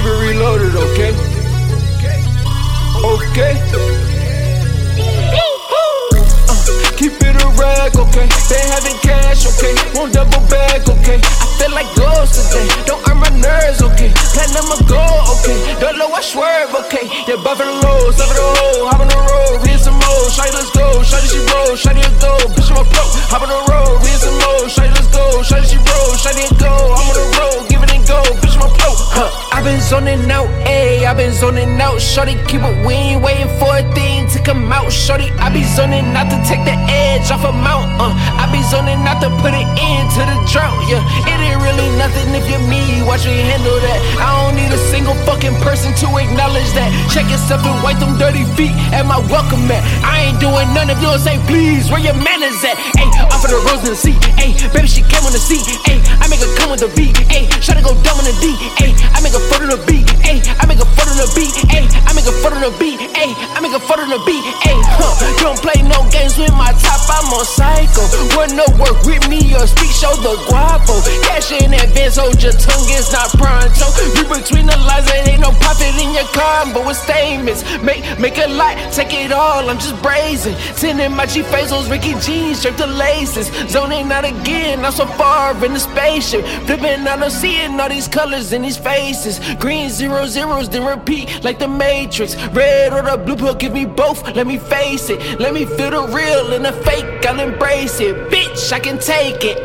keep it reloaded, okay? Okay. Uh, keep it a rag, okay? They having cash, okay? Won't double back, okay? I feel like ghosts today. Don't earn my nerves, okay? Platinum a goal, okay? Don't know I swerve, okay? Yeah, buffing low, stuff the oh, hole, hop on the road, hit some more. Shawty, let's go. Shawty, she roll. Shawty, let's go. Huh. i been zoning out, ayy. i been zoning out. Shorty, keep it. We ain't waiting for a thing to come out. Shorty, I be zoning out to take the edge off a mount. Uh, I be zoning out to put it into the drought. Yeah, it ain't really nothing if you're me. Watch me handle that. I don't need a single person to acknowledge that. Check yourself and wipe them dirty feet at my welcome mat. I ain't doing none if you don't say please. Where your manners at? Ayy, off of the rose in the seat. Ayy, baby, she came on the seat. Ayy, I make her come with the beat. Ayy, try to go dumb on the D. Ayy, I make a foot on the beat. Ayy, I make a foot on the beat. Ayy, I make a foot on the beat. Ayy, I make a foot on the beat. Ayy, huh, you don't play no games with my top. I'm on psycho. Want no work with me or speech, show the guapo. Cash in advance, hold your tongue, it's not pronto. You between the lines, there ain't no profit in your combo. It's statements. Make, make a lot, take it all. I'm just brazen. Sending my G Fazos, Ricky Jeans, straight the laces. Zoning out again, I'm so far in the spaceship. Flipping out, I'm seeing all these colors in these faces. Green zero zeros, then repeat like the Matrix. Red or the blue pill, give me both, let me face it. Let me feel the real and the fake, I'll embrace it. Bitch, I can take it.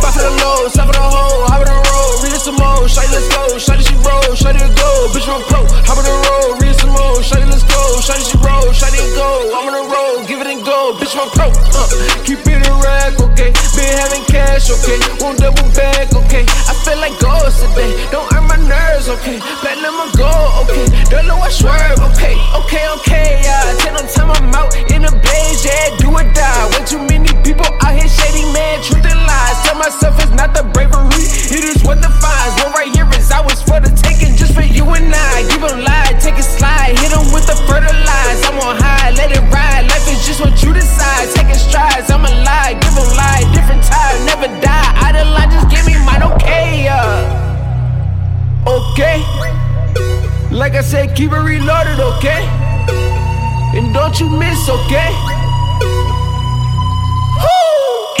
Five for the low, seven for the hole, hop on the road, read some more. Shawty, let's go. Shawty, she roll, Shawty, go. Bitch, I'm pro, hop on the road, read some more. Shawty, let's go. Shawty, she roll, Shawty, go. I'm on the road, give it and go. Bitch, I'm pro. Uh, keep it a rack, okay? Been having cash, okay? Won't double back, okay? I feel like ghosts today. Don't earn my nerves, okay? Platinum a gold, okay? Don't know I swerve, okay? Okay, okay, yeah. I. Give them lie, take a slide, hit them with the fertilize. I'm on high, let it ride. Life is just what you decide. Taking strides, I'm alive, give them lie. Different time, never die. Of line, just give me mine, okay, yeah. Okay. Like I said, keep it reloaded, okay? And don't you miss, okay?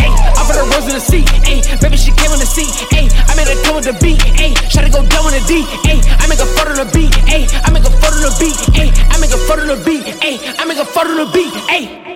Ayy, off of the rose in the seat, ayy, baby she came on the seat, ayy, I made her come with the beat, ayy, try to go make a photo on the beat, ayy.